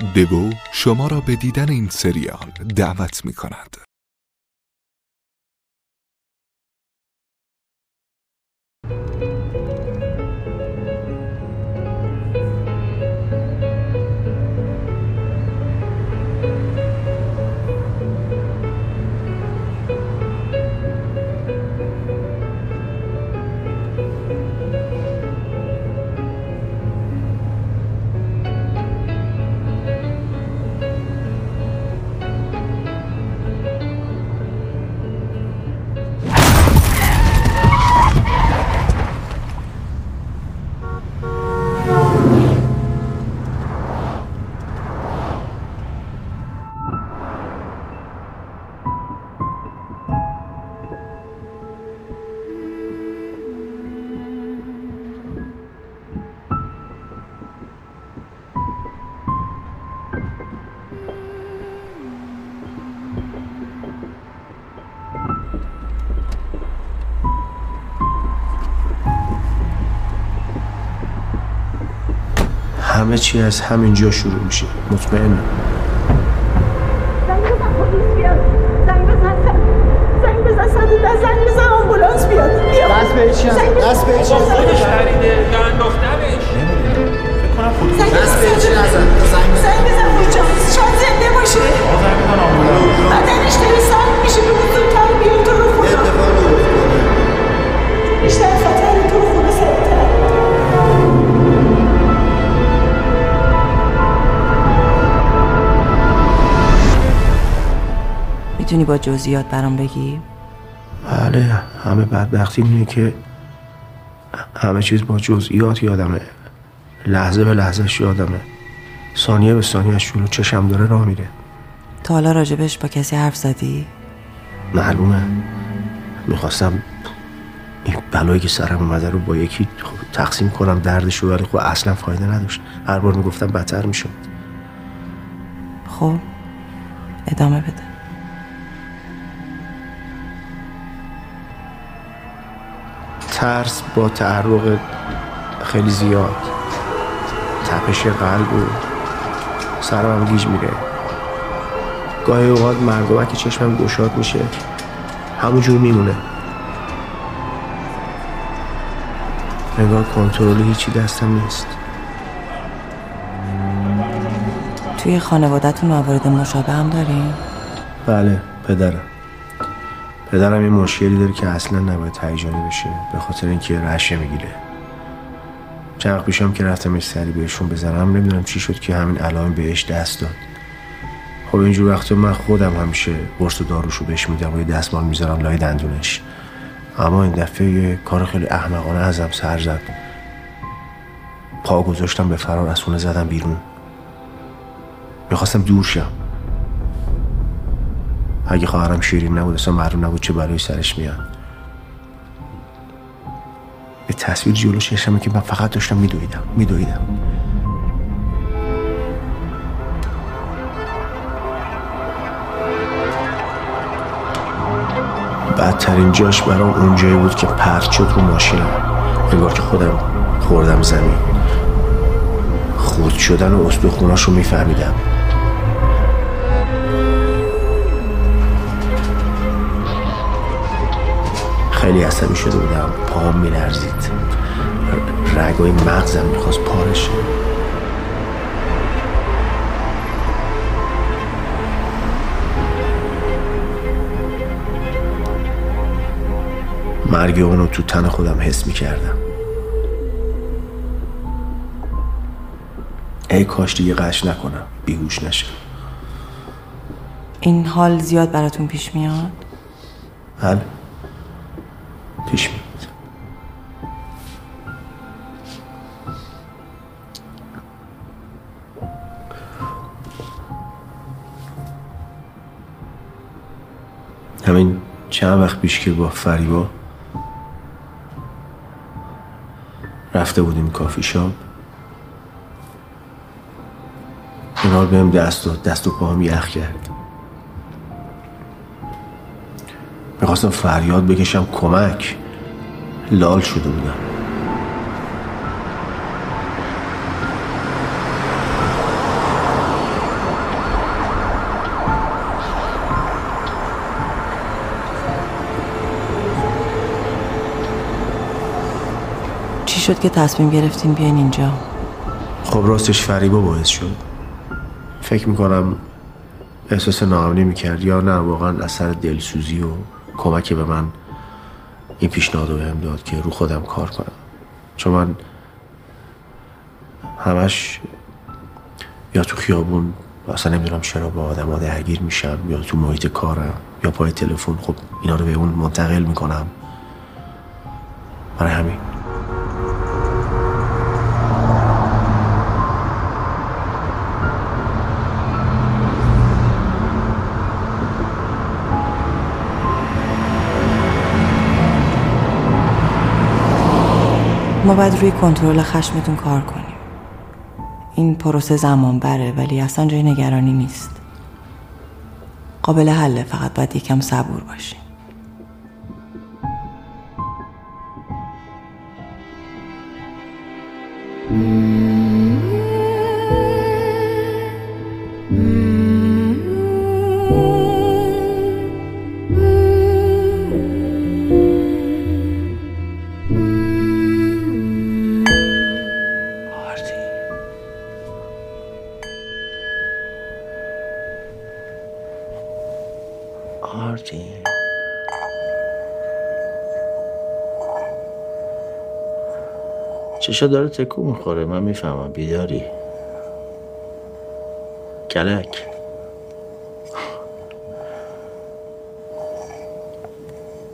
دو شما را به دیدن این سریال دعوت می کند. چی از همینجا شروع میشه. مطمئنم. زنگ بزن پلیس بیاد. زنگ بزن زنگ بزن صد زنگ بزن آمبولانس بیاد. بیا. دست به هیچ نزن دست به هیچ نزن خودش خریده یا انداختمش فکر کنم خودش زنگ دست به می‌تونی با جزئیات برام بگی؟ بله همه بدبختی اینه که همه چیز با جزئیات یادمه. لحظه به لحظهش یادمه. ثانیه به ثانیهش جلو چشم داره راه میره. تا حالا راجبش با کسی حرف زدی؟ معلومه. می‌خواستم این بلایی که سرم اومده رو با یکی خب تقسیم کنم دردش رو ولی خب اصلا فایده نداشت. هر بار می‌گفتم بدتر می‌شد. خب ادامه بده. ترس با تعرق خیلی زیاد. تپش قلب و سرم گیج میره. گاهی اوقات مردمک که چشمم گشاد میشه همونجور میمونه. نگاه کنترل هیچی دستم نیست. توی خانوادهتون موارد مشابه هم داریم؟ بله پدرم. پدرم این مشکلی داره که اصلا نباید هیجانی بشه به خاطر اینکه رشه می‌گیره. وقت پیشم که رفتم یه سری بهشون بزنم نمی‌دونم چی شد که همین علائم بهش دست داد. خب اینجور وقتا من خودم همیشه قرص و داروشو بهش میدم و یه دستمال می‌ذارم لای دندونش. اما این دفعه یه کار خیلی احمقانه ازم سر زد. پا گذاشتم به فرار از خونه زدم بیرون. می‌خواستم دور شم. اگه خواهرم شیرین نبود اصلا معلوم نبود چه بلایی سرش میاد. یه تصویر جلو چشمه که من فقط داشتم میدویدم میدویدم. بدترین جاش برام اونجایی بود که پرت شد رو ماشینم. انگار که خودم خوردم زمین. خود شدن و استخوناش رو میفهمیدم. خیلی عصبی شده بودم. پاهم میلرزید. رگای مغزم می‌خواست پارشه مرگ اونو تو تن خودم حس می‌کردم. ای کاش دیگه قش نکنم. بیهوش نشم. این حال زیاد براتون پیش میاد؟ بله. همین چند وقت پیش که با فریبا رفته بودیم کافی شاپ حال بهم دست داد دست و پاهم یخ کرد. می‌خواستم فریاد بکشم کمک. لال شده بودم. شد که تصمیم گرفتین بیاین اینجا. خب راستش فریبا باعث شد. فکر می‌کنم احساس ناامنی می‌کرد. یا نه واقعا اثر دلسوزی و کمکی به من این پیشنهاد رو بهم داد که رو خودم کار کنم. چون من همش یا تو خیابون اصلا نمی‌دونم چرا با آدم درگیر میشم یا تو محیط کارم یا پای تلفن. خب اینا رو به اون منتقل می‌کنم. برای همین. ما باید روی کنترل خشمتون کار کنیم. این پروسه زمان بره ولی اصلا جای نگرانی نیست. قابل حله فقط باید یکم صبور باشیم. چشا داره تکون می‌خوره من می‌فهمم. بیداری. کلک.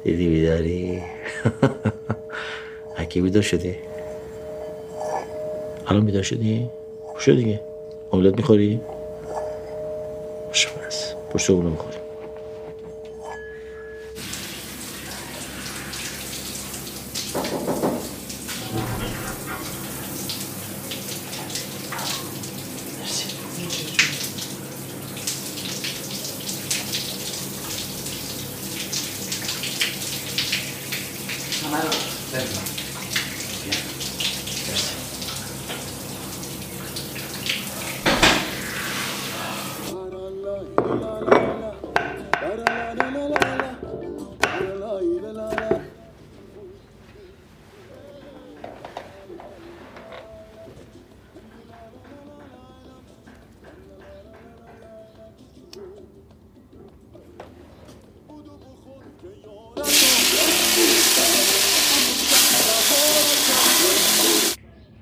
دیدی بیداری؟ اکی بیدار شدی؟ الان بیدار شدی؟ شو دیگه. املت می‌خوری؟ باشه بس. پشت اونو می‌خوری.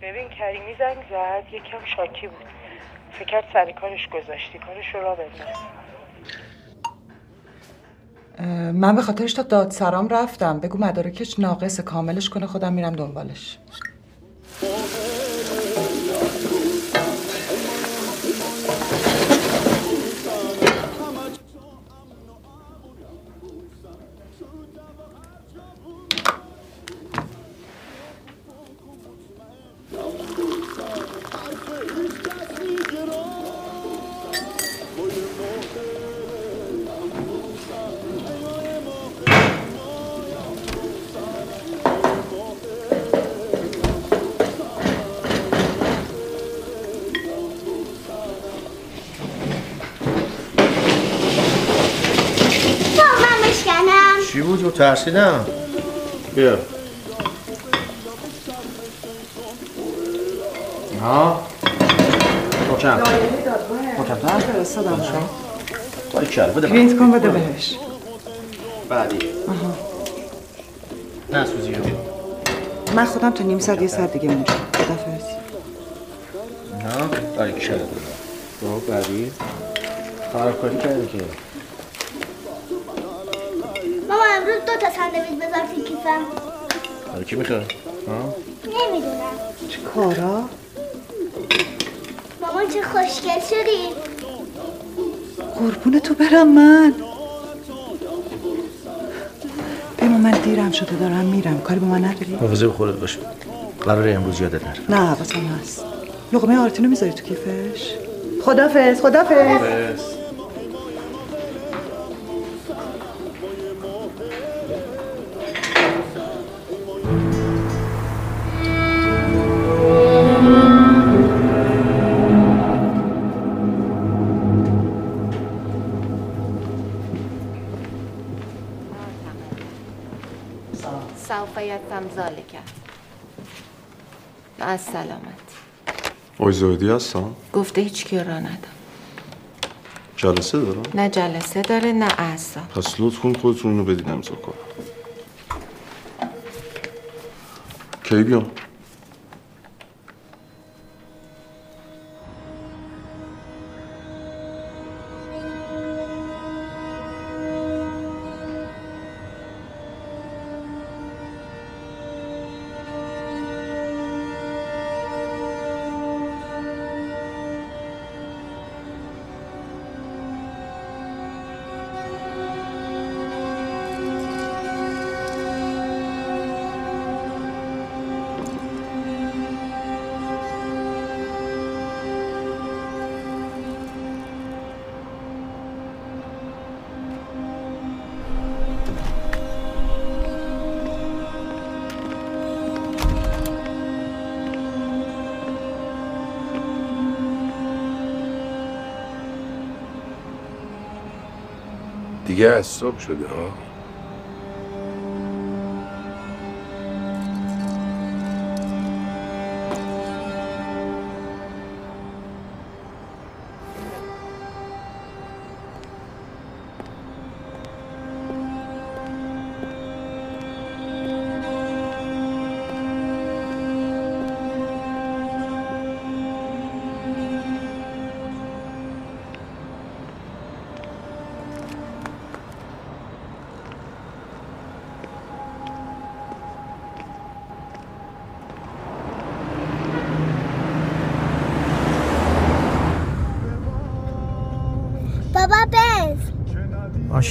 ببین کریمی زنگ زد؟ یکم شاکی بود. فکر سر کارش گذاشتی. کارش رو را بنداز من به خاطرش تا دادسرام رفتم. بگو مدارکش ناقص کاملش کنه خودم میرم دنبالش. ترسیدم. بیا. ها؟ مکم مکم فرستادم. باری کل بده. پرینت کن بده بهش. بعدی. نه سوزی من خودم تا نیم ساعت یه ساعت دیگه اونجا. خدافظ ها باری کل خب بعدی. خرابکاری کردی که؟ امروز دو تا ساندویچ بذار تو کیفم حالا کی می‌خواد ها نمی‌دونم چه کارا مامان چه خوشگل شدی قربون تو برم من بمون من دیرم شده دارم میرم کاری با من نداری؟ به خودت باش قراره امروز یادت نره نه حواسم هست لقمه آرتینو می‌ذاری تو کیفش خدافظ خدافظ سوف از سلامت آقای زاهدی هستن؟ گفته هیچ کی را ندم جلسه دارم؟ نه جلسه داره نه اعصاب پس لطف کن خودتون اینو بدین امضا کنم کی بیام؟ دیگه از صبح شده ها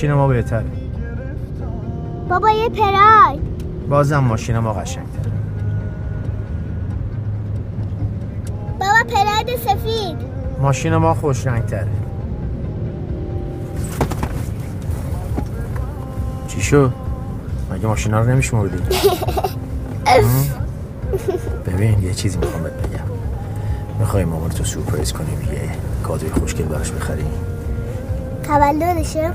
ماشین ما بهتره. بابا یه پراید بازم ماشین ما قشنگتره. بابا پراید سفید. ماشین ما خوش رنگتره چی شد؟ مگه ماشینا رو نمیشمردی؟ ببین یه چیزی می‌خوام بهت بگم. می‌خوای مامان تو سورپرایز کنیم یه کادوی خوشگل براش بخریم تولدشه.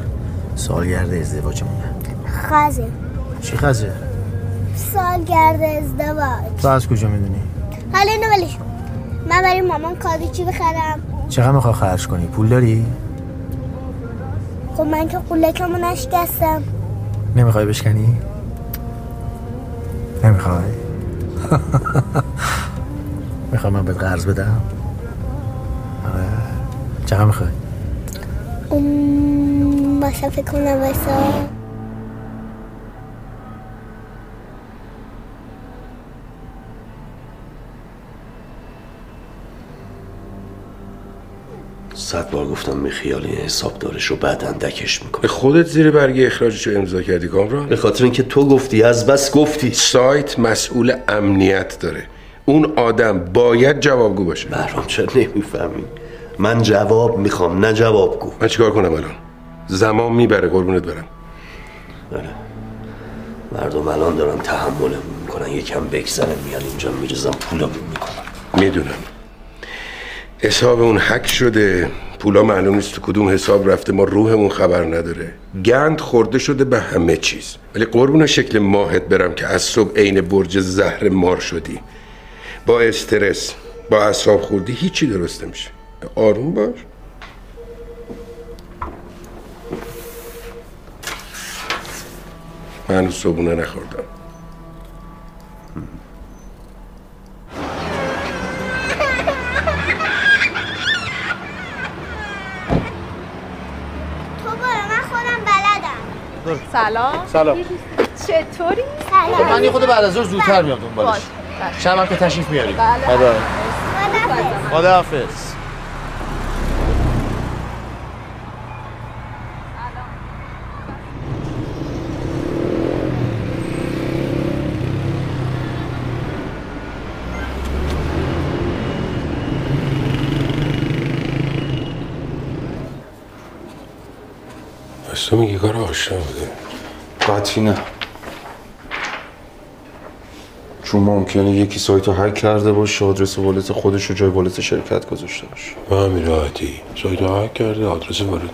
سالگرد ازدواجمونه خزه چی خزه؟ سالگرد ازدواج تو از کجا می‌دونی؟ حالا اینو ولش کن. من برای مامان کادو چی بخرم چقدر می‌خوای خرج کنی؟ پول داری؟ خب من که قولکمو نشکستم نمی‌خوای بشکنی؟ نمی‌خوای؟ می‌خوای من بهت قرض بدم؟ آره چقدر می‌خوای؟ باشم فکر کنم وایسا. صد بار گفتم به خیال این حساب دارش رو بعد اندکش می‌کنه به خودت زیر برگه اخراجش رو امضا کردی کامران؟ به خاطر اینکه تو گفتی از بس گفتی. سایت مسئول امنیت داره. اون آدم باید جوابگو باشه. بهرام چرا نمی‌فهمی؟ من جواب می‌خوام نه جوابگو. من چیکار کنم الان؟ زمان می‌بره قربونت برم. بله. مردم الان دارن تحملم می‌کنن. یکم بگذره میان اینجا میریزم پولمون می‌کنم می‌دونم. حساب اون حک شده. پولا معلوم نیست تو کدوم حساب رفته. ما روحمون خبر نداره. گند خورده شده به همه چیز. ولی قربون شکل ماهت برم که از صبح عین برج زهر مار شدی. با استرس با اعصاب خوردی هیچی درست نمیشه. آروم باش. من هنوز صبحونه نخوردم. تو برو من خودم بلدم. سلام. سلام. چطوری؟ خب من یه خود بعد از ظهر زودتر میام دنبالش. شب هم که تشریف میاریم. بله. بله خدا حافظ پس تو میگی کار آشنا بوده. قطعی نه. چون ممکنه یکی سایت رو هک کرده باشه آدرس والت خودش رو جای والت شرکت گذاشته باشه. به همین راحتی. سایت رو هک کرده آدرس وارد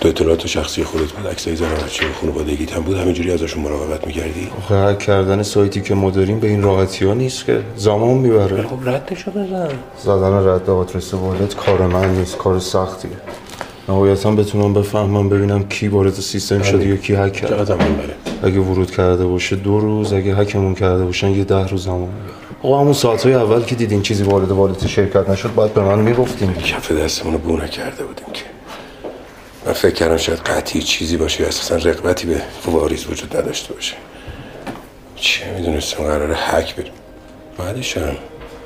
تو اطلاعات شخصی خودت بود عکسای زن و بچه خانوادگیت هم بود همینجوری ازشون مراقبت می‌کردی؟ آخه هک کردن سایتی که ما داریم به این راحتی ها نیست که. زمان می‌بره. خب رد نشو بزن. زدن رد آدرس والد کار من نیست کار سختیه. نهایتا بتونم بفهمم ببینم کی وارد سیستم شده یا کی هک کرده. چقدر بره اگه ورود کرده باشه دو روز اگه هکمون کرده باشن یه ده روز زمان آقا همون ساعتهای اول که دیدین چیزی وارد والت شرکت نشد باید به من می‌گفتین. کف دستمون رو بو نکرده بودیم که. من فکر کردم شاید قطعی چیزی باشه یا اساسا رقبتی به واریز وجود نداشته باشه. چه می‌دونستم قراره حک بریم. بعدش هم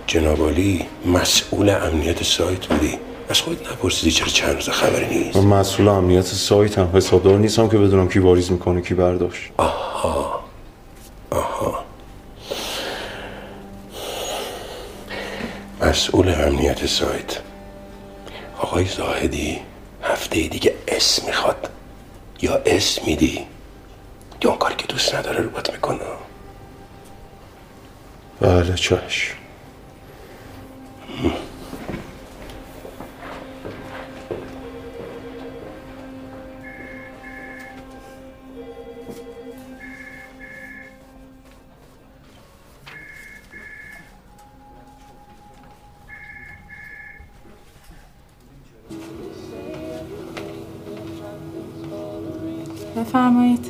جنابالی مسئول امنیت سایت بودی. از خودت نپرسیدی چرا چند روز خبری نیست؟ من مسئول امنیت سایت هم حسابدار نیستم که بدونم کی واریز می‌کنه کی برداشت. آها. آها. مسئول امنیت سایت. آقای زاهدی هفته دیگه اسم می‌خواد. یا اسم میدی؟ یا اون کاری که دوست نداره رو بات می‌کنه. بله چشم. بفرمایید.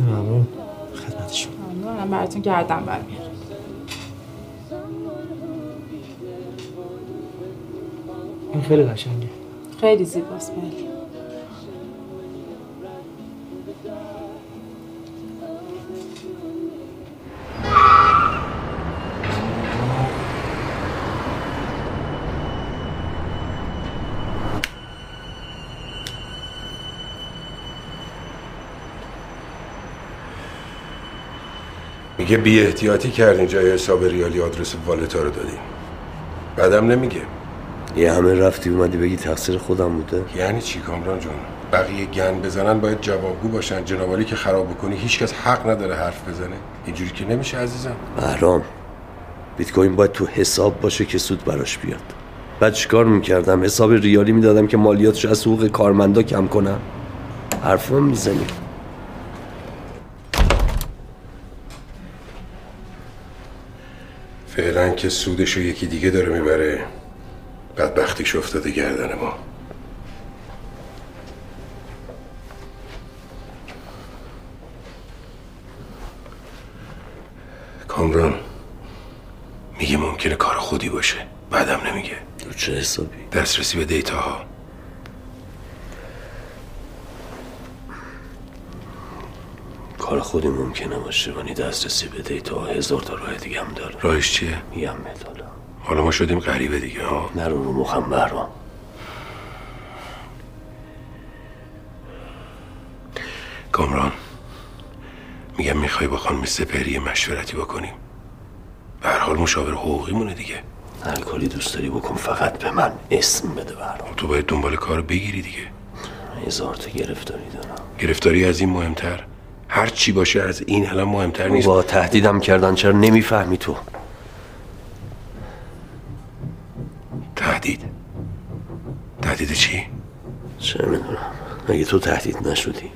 ممنون. خدمت شما ممنونم براتون گردم برمیارم این خیلی قشنگه. خیلی زیباست بله. میگه بی احتیاطی کردین جای حساب ریالی آدرس والتا رو دادین. بعدم نمیگه. یه همه رفتی اومدی بگی تقصیر خودم بوده؟ یعنی چی کامران جون بقیه گن بزنن باید جوابگو باشن. جنابالی که خراب بکنی هیچکس حق نداره حرف بزنه. اینجوری که نمیشه عزیزم. بهرام بیت کوین باید تو حساب باشه که سود براش بیاد. بعد چیکار می‌کردم؟ حساب ریالی می‌دادم که مالیاتش از حقوق کارمندا کم کنم. حرفم می‌زنی فعلا که سودشو یکی دیگه داره می‌بره. بدبختیش افتاده گردن ما. کامران میگه ممکنه کار خودی باشه. بعدم نمیگه. تو چه حسابی؟ دسترسی به دیتا ها کار خودی ممکنه باشه ولی دسترسی به دیتا هزار تا راه دیگه هم داره. راهش چیه؟ میگم بهت حالا ما شدیم غریبه دیگه ها. نرو رو مخم بهرام. کامران میگم می‌خوای با خانم سپهری مشورتی بکنیم. به هر حال مشاور حقوقی مونه دیگه. هر کاری دوست داری بکن فقط به من اسم بده بهرام. تو باید دنبال کار بگیری دیگه. هزار تا گرفتاری دارم. گرفتاری از این مهمتر؟ هر چی باشه از این الان مهمتر نیست. با تهدیدم کردن چرا نمی‌فهمی تو؟ تهدید. تهدید چی؟ چه می‌دونم. اگه تو تهدید نشدی؟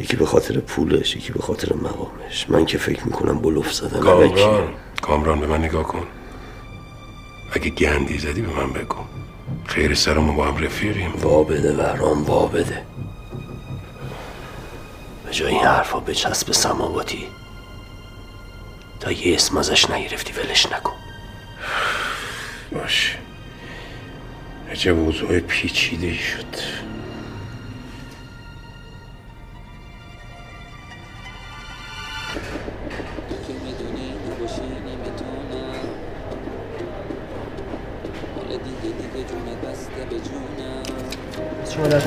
یکی به خاطر پولش یکی به خاطر مقامش. من که فکر می‌کنم بلوف زدن کامران کامران به من نگاه کن. اگه گندی زدی به من بگو. خیر سرمون با هم رفیقیم. وا بده بهرام وا بده به جای این حرفا بچسب سماواتی. تا یه اسم ازش نگرفتی ولش نکن. باش. عجب موضوع پیچیده شد.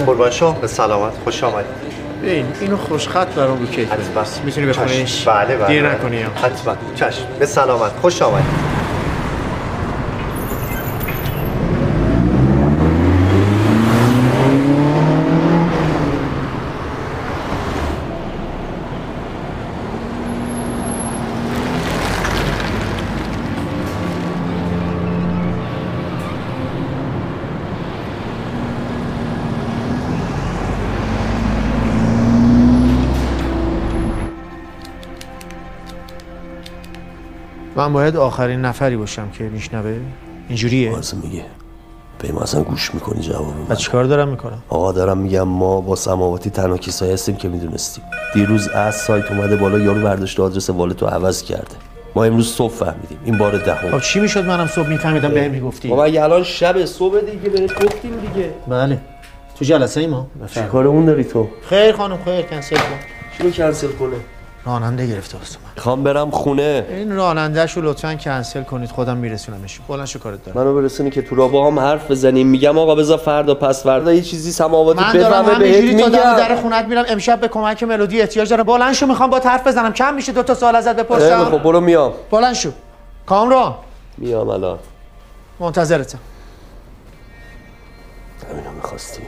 قربان شما به سلامت خوش آمدید ببین اینو خوشخط برام رو کیک بس می‌تونی بخونیش بله بله دیر بله. نکنی. حتما. چشم. به سلامت. خوش آمدید. من باید آخرین نفری باشم که میشنوه. اینجوریه؟ واسه میگه. به ما اصلا گوش می‌کنی جواب من. چیکار دارم می‌کنم. آقا دارم میگم ما با سماواتی تنها کسایی هستیم که می‌دونستیم. دیروز از سایت اومده بالا یارو برداشته آدرس والتو عوض کرده. ما امروز صبح فهمیدیم. این بار دهم. خب چی می‌شد منم صبح میفهمیدم بهم می‌گفتی؟ مگه الان شب صبح دیگه بهت گفتیم دیگه. بله. تو جلسه ای ما؟ چی کار اون داری تو؟ خیر خانم خیر کنسل کن. چی کنسل کنه؟ راننده گرفته واسه من. می‌خوام برم خونه. این رانندهش رو لطفا کنسل کنید خودم میرسونمش. بلند شو کارت دارم. منو برسونی که تو را با هم حرف بزنیم. میگم آقا بذار فردا پس فردا یه چیزی سماواتی من دارم همینجوری تا در در خونت میرم. امشب به کمک ملودی احتیاج دارم بلند شو می‌خوام با حرف بزنم. کم میشه دو تا سوال ازت بپرسم. خب برو میام. بلند شو. کامران. میام الان. منتظرتم. همینو می‌خواستی.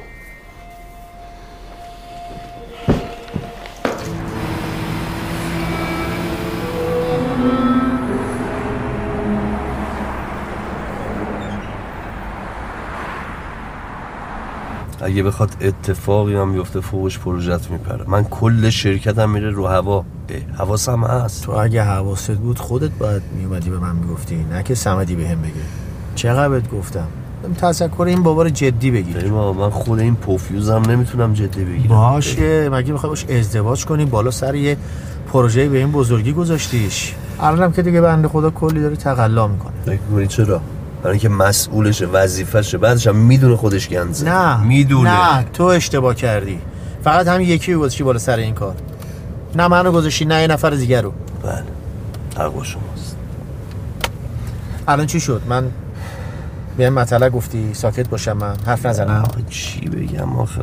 اگه بخواد اتفاقی هم بیفته فوقش پروژت میپره. من کل شرکتم میره رو هوا. حواسم هست. تو اگه حواست بود خودت باید میومدی به من می‌گفتی نه که سمدی بهم بگه چقدر بهت گفتم؟ تذکر این بابا رو جدی بگیر. من خود این پوفیوزم نمی‌تونم جدی بگیرم. باشه مگه می‌خوای باش ازدواج کنی؟ بالا سر یه پروژه به این بزرگی گذاشتیش. الانم که دیگه بنده خدا کلی داره تقلا می‌کنه. فکر چرا؟ برای اینکه مسئولشه وظیفشه بعدش هم می‌دونه خودش گنزه. نه. می‌دونه. نه تو اشتباه کردی. فقط همین یکی گذاشتی بالا سر این کار. نه منو گذاشتی نه یه نفر دیگر رو. بله. حق شماست. الان چی شد؟ من به این مطلع گفتی ساکت باشم من حرف نزنم. چی بگم آخه؟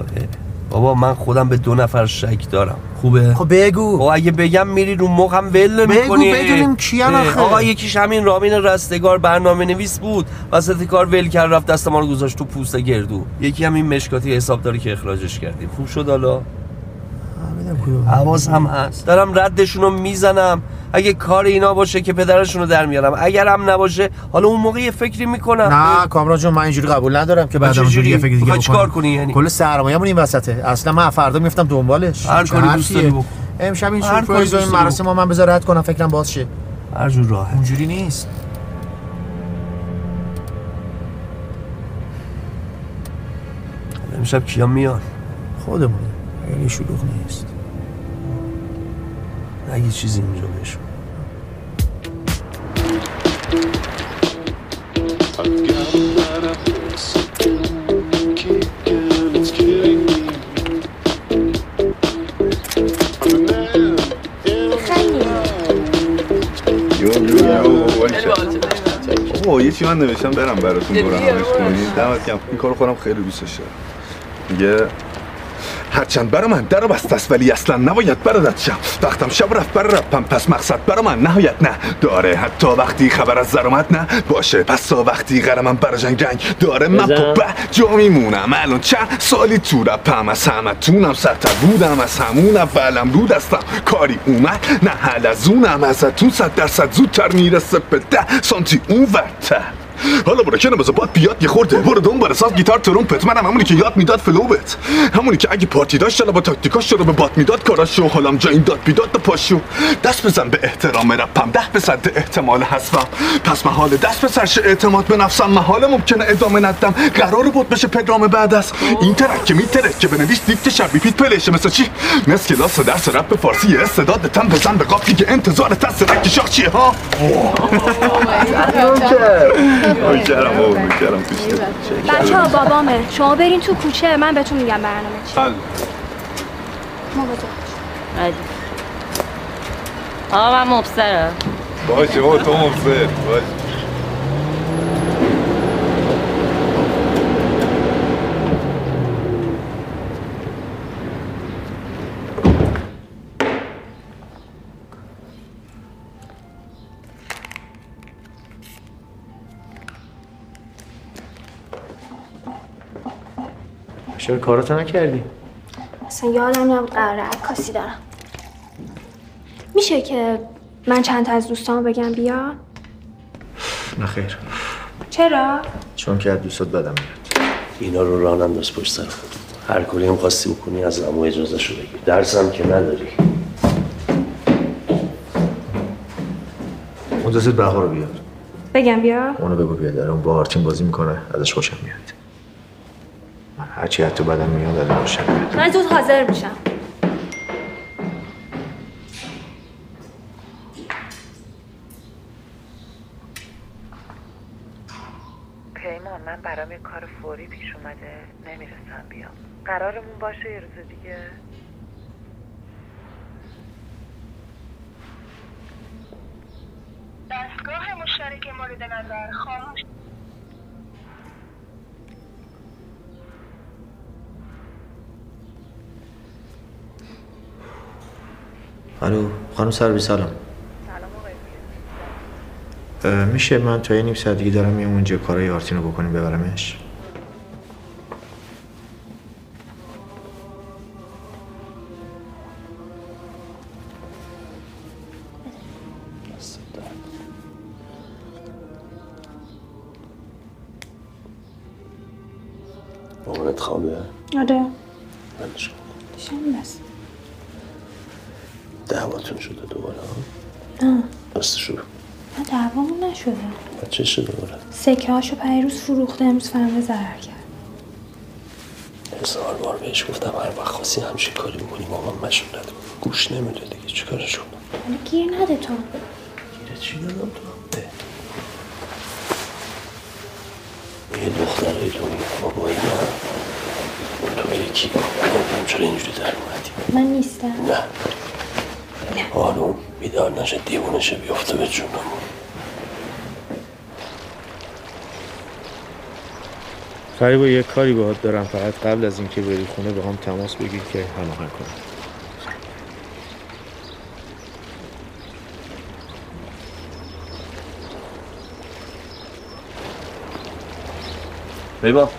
بابا من خودم به دو نفر شک دارم. خوبه؟ خب بگو. خب اگه بگم میری رو مخم ول بگو می‌کنی. بدونیم کیان آخه. آقا یکیش همین رامین رستگار برنامه نویس بود. وسط کار ول کرد رفت دست ما رو گذاشت تو پوست گردو. یکی هم این مشکاتی حسابداری که اخراجش کردیم. خوب شد حالا؟ حواس هم هست. دارم ردشون رو می‌زنم. اگه کار اینا باشه که پدرشون رو در میارم. اگر هم نباشه حالا اون موقع یه فکری می‌کنم. نه کامران جون من اینجوری قبول ندارم که بعد؟ اونجوری یه فکر دیگه چیکار. کنی یعنی؟ کل سرمایه‌مون این وسطه. اصلا من فردا میفتم دنبالش. هر کاری دوست؟ داری بکن. امشب این سورپرایز این مراسم من بذار رد کنم فکرم باز شه. هر جور راحت اونجوری نیست. امشب کیا میان؟ خودمون. خیلی شلوغ نیست. اگه چیزی اینجا بهشون بابا یه چی من نوشتم برم براتون برنامه‌ریزی کنید دمت گرم. این کارو خودم خیلی دوستش دارم میگه هرچند برا من در بست است ولی اصلا نباید بردت شم. وقتم شب رفت بر رپم پس مقصد برا من نهایت نه. داره حتی وقتی خبر از زر اومد نه. باشه پس تا وقتی قرمم بر جنگ رنگ داره من. پا جا میمونم. الان چند سالی تو رپم؟ از همه تونم سرتر بودم از همون اولم رو دستم کاری اومد نه حل از اونم. ازتون صد درصد زودتر می‌رسه به ده سانتی اون ورتر حالا برو کنه بذار باد بیاد یه خورده؟ برو دنبال ساز گیتار ترومپت منم همونی که یاد می‌داد فلوبت همونی که اگه پارتی داشت با تاکتیکاش رو به باد می‌داد کاراشو. حالم جا این داد بیداد پاشو. دست بزن به احترام رپم ده به صد احتمال حذفم پس محال دست به سرش اعتماد به نفسم؟ محال ممکنه ادامه ندم. قرار بود بشه پدرام بعد از. این ترک که میتره که بنویس دیکت شب بیپیت پلیشه. مثل چی؟ مثل کلاس درس رپ فارسی استعدادتم بزن به قافی که انتظار تست رک شاخ چیه ها؟ نوکرم بابا نوکرم بچه ها بابامه. شما برین تو کوچه من بهتون میگم برنامه چی. حل عادی. آقا من مبصرم. باشه بابا تو مفسد باشه. چرا کاراتو نکردی؟ اصلا یادم نبود. قراره عکاسی دارم. میشه که من چند تا از دوستامو بگم؟ بیا. نه خیر. چرا؟ چون که از دوستات بدم میاد. اینا رو راه انداز پشت سر هر کاری هم خواستی بکنی از امو اجازه شو بگیر. درسم که نداری. منتظر بهار رو بیار. بگم بیا. اونو بگو بیاد. داره اون با آرتین بازی می‌کنه. ازش خوشم میاد. هرچی حتی بدم میاد خوشم میاد من زود حاضر میشم. پیمان من برام یه کار فوری پیش اومده. نمی‌رسم بیام. قرارمون باشه یه روز دیگه. دستگاه مشترک مورد نظر خاموش الو خانم سروی سلام. اه، میشه من تا یه نیم ساعت دیگه دارم میام اونجا کارای آرتین رو بکنیم ببرمش؟ هاشو پیروز فروخته امروز فهمه ضرر کرد. هزار بار بهش گفتم هر وقت خواستی همچین کاری می‌کنی مامان مشون نده گوش نمیده دیگه چیکارش کنم؟ حالا گیر نده تو. گیره چی دادم تو. یه دخترای دنیا بابایی نه اون تو یکی نمی‌دونم چرا اینجوری در اومدی. من نیستم. نه. آروم بیدار نشه دیوونه شه بیفته به جونمون. فریبا یه کاری باهات دارم فقط قبل از اینکه بری خونه با هم تماس بگیر که هماهنگ کنیم بیبا.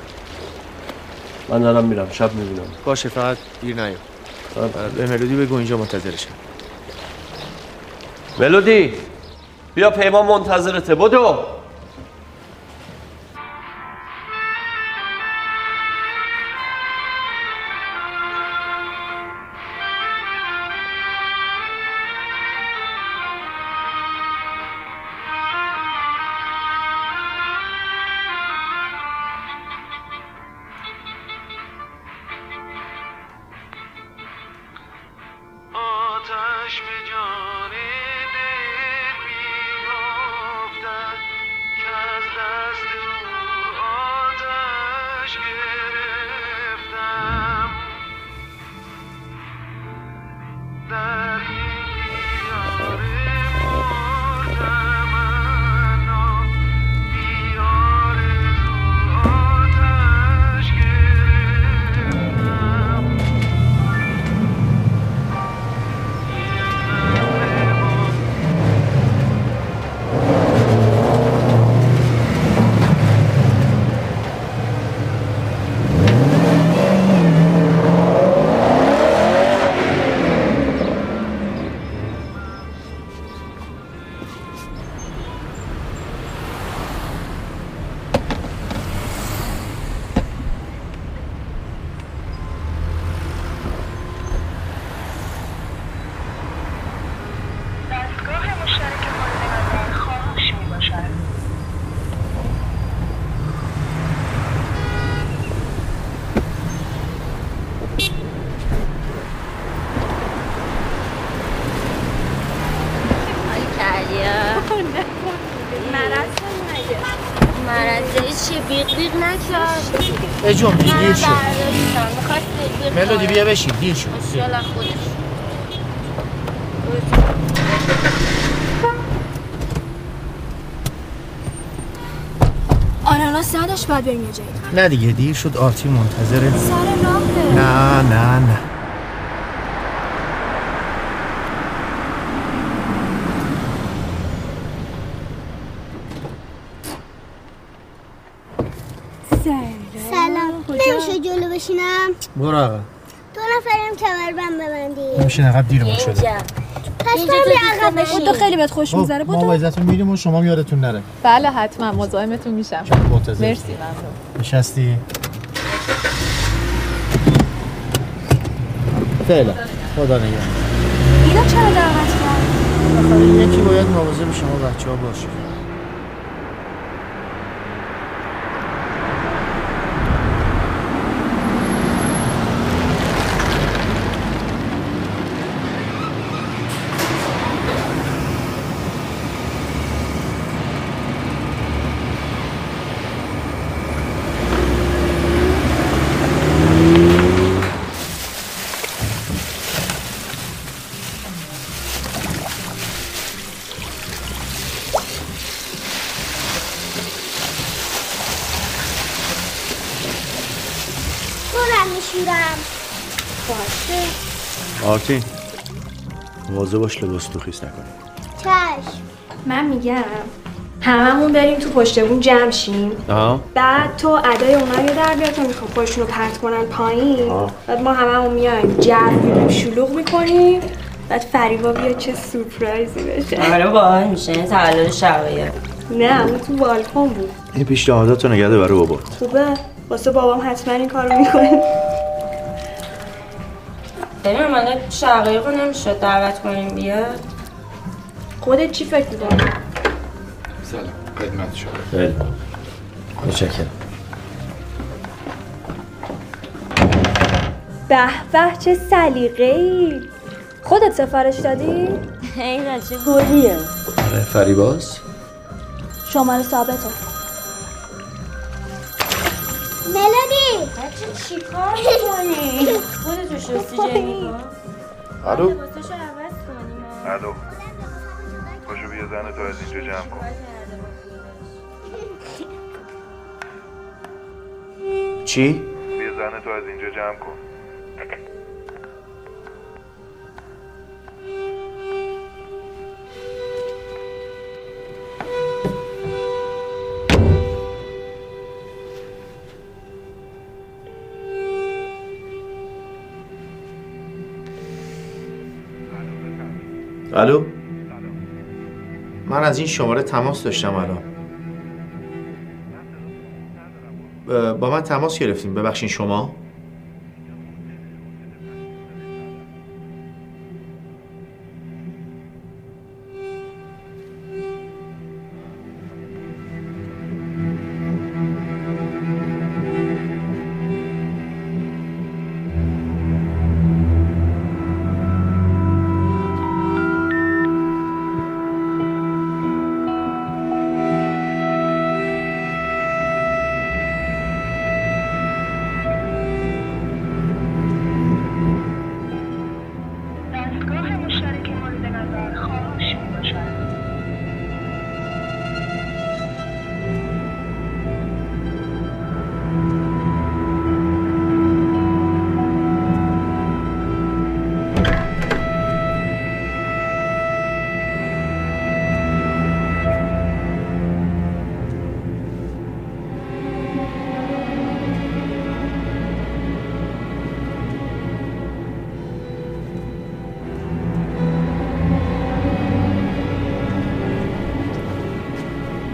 من دارم میرم شب می‌بینم. باشه فقط دیر نیا. به ملودی بگو اینجا منتظرشم ملودی بیا پیمان منتظرته بدو. نکرد اجون دیر من شد ملودی. بیا بشین دیر شد خودش. آناناس نداشت باید بریم یه جایی. نه دیگه دیر شد آرتی منتظره. سر راهه نه نه نه سلام نمیشه جلو بشینم برو آقا. دو نفرم کمربند ببندی نمیشه عقب دیرمون شده. پس بیا عقب بشین. تو خیلی بهت خوش می‌ذاره خب، ما با عزتون میریم و شما یادتون نره. بله حتما. مزاحمتون میشم. مرسی. ممنون نشستی. فعلا. خدا نگه اینا چرا دعوت کرد یکی باید مواظب شما بچه ها باشه. مواظب باش لباس تو خیس نکنی. چشم. من میگم هممون بریم تو پشت بون جمع شیم. بعد تو ادای اونا رو در بیار تا می‌خوام پرت کنن پایین. آه. بعد ما هممون میایم جو میدیم شلوغ می‌کنیم. بعد فریبا بیا چه سورپرایزی بشه. آره باحال میشه تولد شقایق نه اون تو بالکن بود. این پیشنهادات رو نگرده برای بابا خوبه. واسه بابام حتما این کارو می‌کنه. ببین من شقایق رو نمیشه دعوت کنیم بیاد. خودت چی فکر می‌کنی؟ سلام. خدمت شما. خیلی متشکرم. به به چه سلیقه ای خودت سفارش دادی؟ این چه گلیه فریباز. شماره ثابته. ملودی بچه چی کار می‌کنی؟ خودتو شستی جیمی الو؟ الو. پاشو بیا زن تو از اینجا جمع کن. چی؟ بیا زن تو از اینجا جمع کن. الو؟ من از این شماره تماس داشتم الان. با من تماس گرفتیم. ببخشین شما.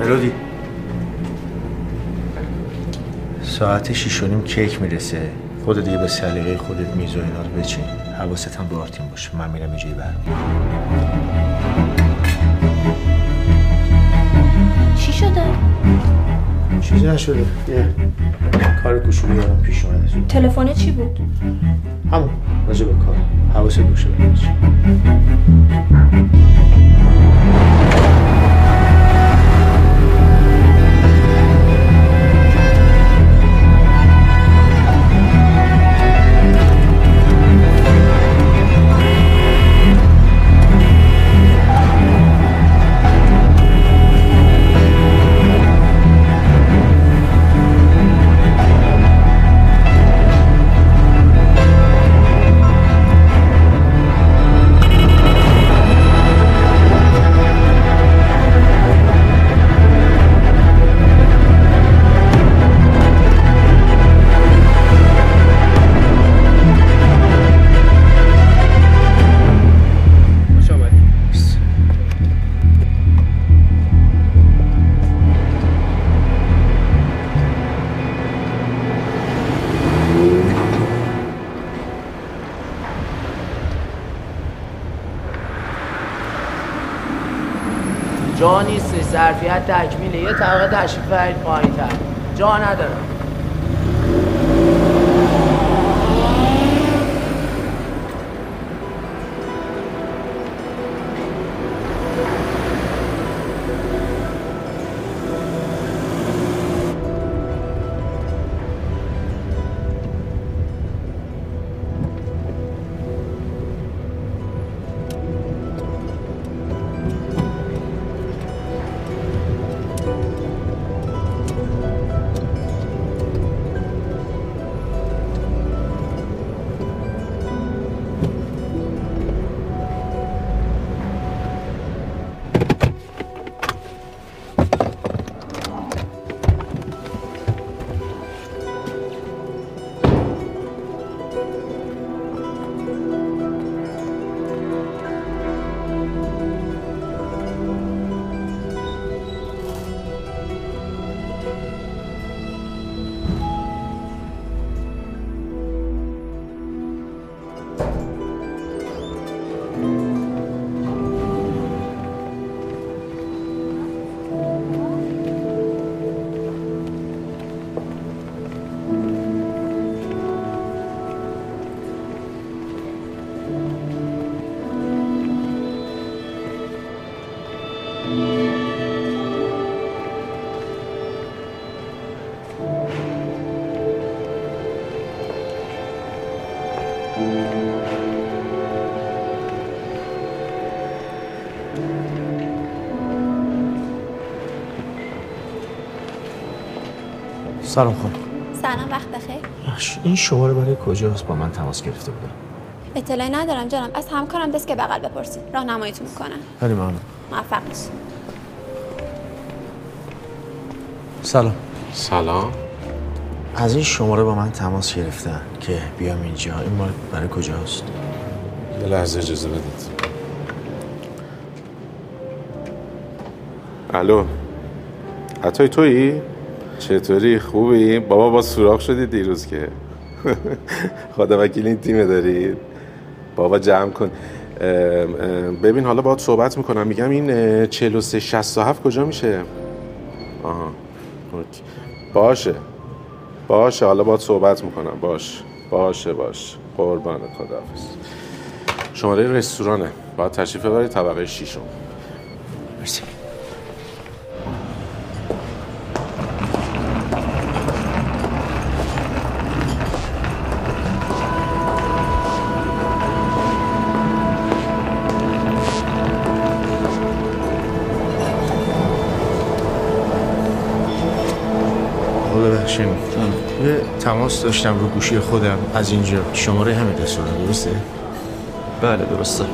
ملودی ساعت شیش و نیم کیک می‌رسه. خودت دیگه به سلیقه خودت میز و اینا رو بچین. حواست هم به آرتین باشه. من میرم یه جایی برمیام چی شده؟ چیزی نشده. یه کار کوچولو یارم پیش اومده. تلفن چی بود؟ همون. راجع به کار. حواست باشه. جا نیستش ظرفیت تکمیله. یه طبقه تشریف برید پایین تر جا ندارم. سلام خانم. سلام وقت بخیر. این شماره برای کجاست؟ با من تماس گرفته بودم. اطلاعی ندارم جانم از همکارم دست که بغل بپرسید. راهنماییتون می‌کنم. خیلی ممنون. موفق باشید سلام. سلام. از این شماره با من تماس گرفتن که بیام اینجا. این مال برای کجاست؟ یه لحظه اجازه بدید. الو. عطای تویی؟ چطوری؟ خوبی؟ بابا با سوراخ شدی دیروز که. خدا وکیل این تیمه دارید بابا جمع کن. ببین حالا باید صحبت می‌کنم. میگم این 43 67 کجا میشه؟ آها. باشه. باشه. حالا باید صحبت می‌کنم. باش. باشه باش. قربان خداحافظ. شماره رستورانه. باید تشریف ببرید طبقه شیشم. تماس داشتم رو گوشی خودم. از اینجا. شماره همین رستوران درسته؟ بله درسته.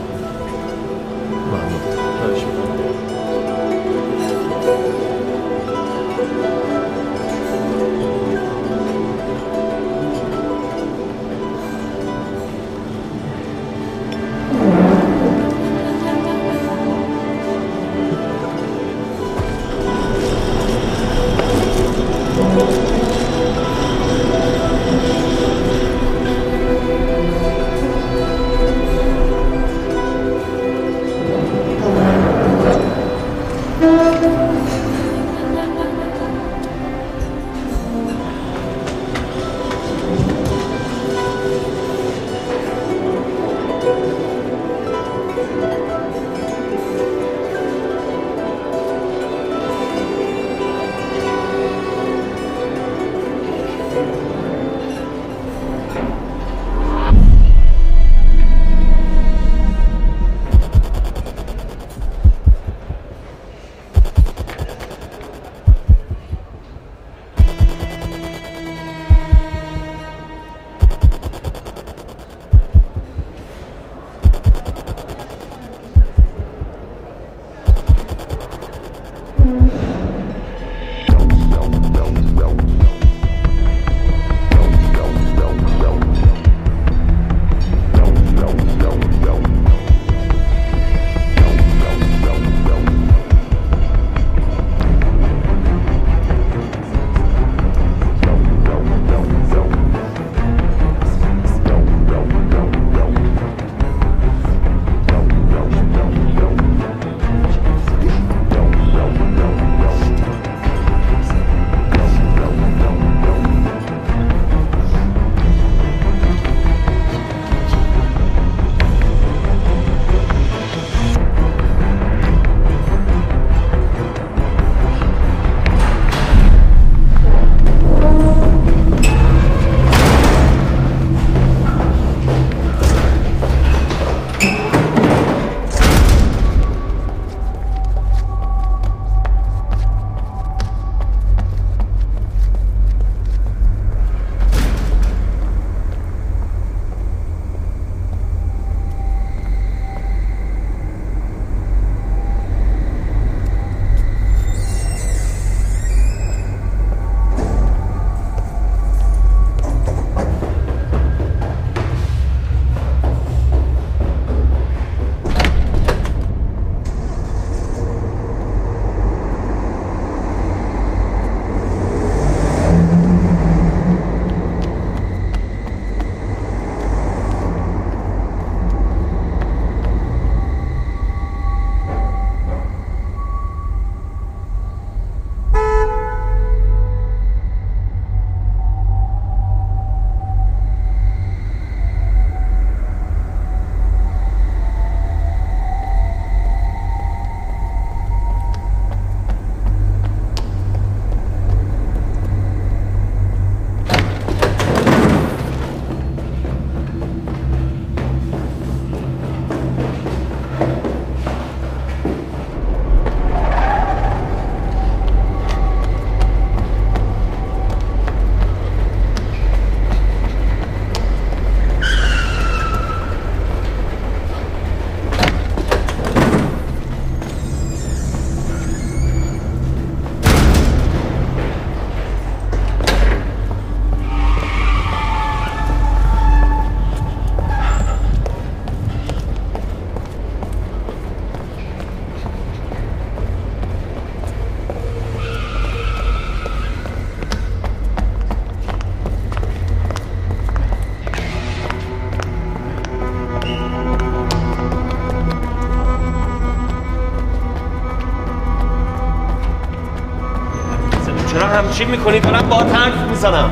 چرا همچین می‌کنی؟ دارم با حرف می‌زنم.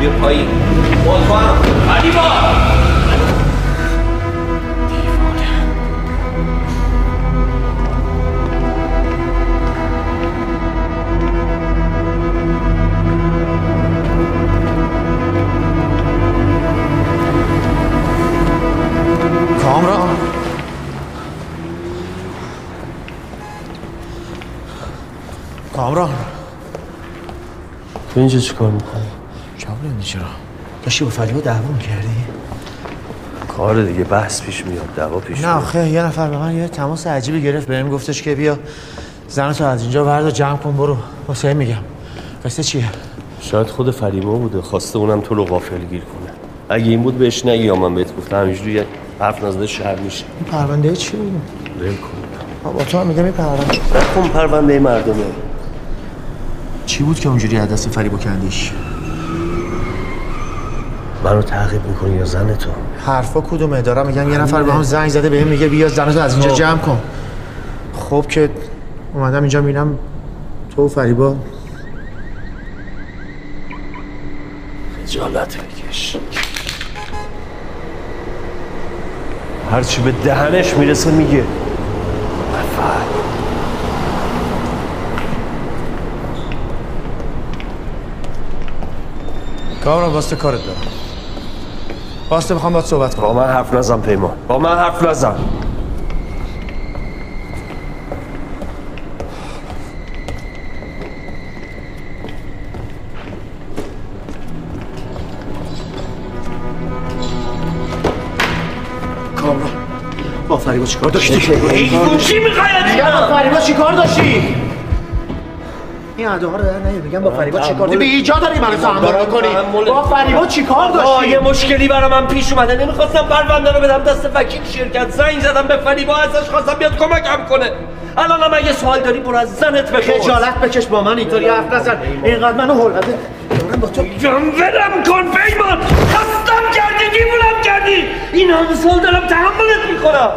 بیا پایین. با تو هم علی با تو اینجا چی کار می‌کنی؟ کامران چرا؟ داشتی با فریبا دعوا می‌کردی؟ کار دیگه بحث پیش میاد دعوا پیش نه میاد آخه یه نفر به من یه تماس عجیبی گرفت بهم گفتش که بیا زن تو از اینجا وردا جمع کن برو واسه میگم قصه چیه؟ شاید خود فریبا بوده خواسته اونم تو رو غافل گیر کنه اگه این بود بهش نگی یا من بهت گفتم همینجوری یه حرف نزده شهر میشه این پرونده چی بود؟ ول کن با تو هم میگم این پرونده نکن پرونده مردمه چی بود که اونجوری از دست فریبا کندیش؟ منو تعقیب می‌کنی یا زن تو؟ حرفا کدومه؟ دارم میگم یه نفر به هم زنگ زده بهم میگه بیا زن تو از اینجا خب. جمع کن. خب که اومدم اینجا می‌بینم تو و فریبا. خجالت بکش هرچی به دهنش می‌رسه میگه نفر کامران واسه کارت دارم. واسه می‌خوام باید صحبت کنم. با من حرف نزن پیمان با من حرف نزن. کامران با فریبا چیکار داشتی؟ حیوان چی می‌خوای میگم با فریبا چیکار داشتی؟ این ادا رو نیار میگم با فریبا چیکار؟ به ایجاد داری منو تحمل می‌کنی. با فریبا چیکار داشتی؟ یه مشکلی برای من پیش اومده. نمی‌خواستم پرونده رو بدم دست وکیل شرکت زنگ زدم به فریبا ازش خواستم بیاد کمکم کنه. الان هم اگه سوال داری برو از زنت بپرس. خجالت بکش با من اینطوری حرف نزن. اینقدر منو حلقته دارم با تو ولم کن پیمان. خستم کردی دیوونم کردی. این همه سال دارم تحملت می‌کنم.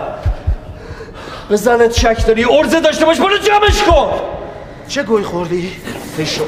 به زنت شک داری ارزه داشته باش برو جمعش کن. چه گوی خوردی؟ فشو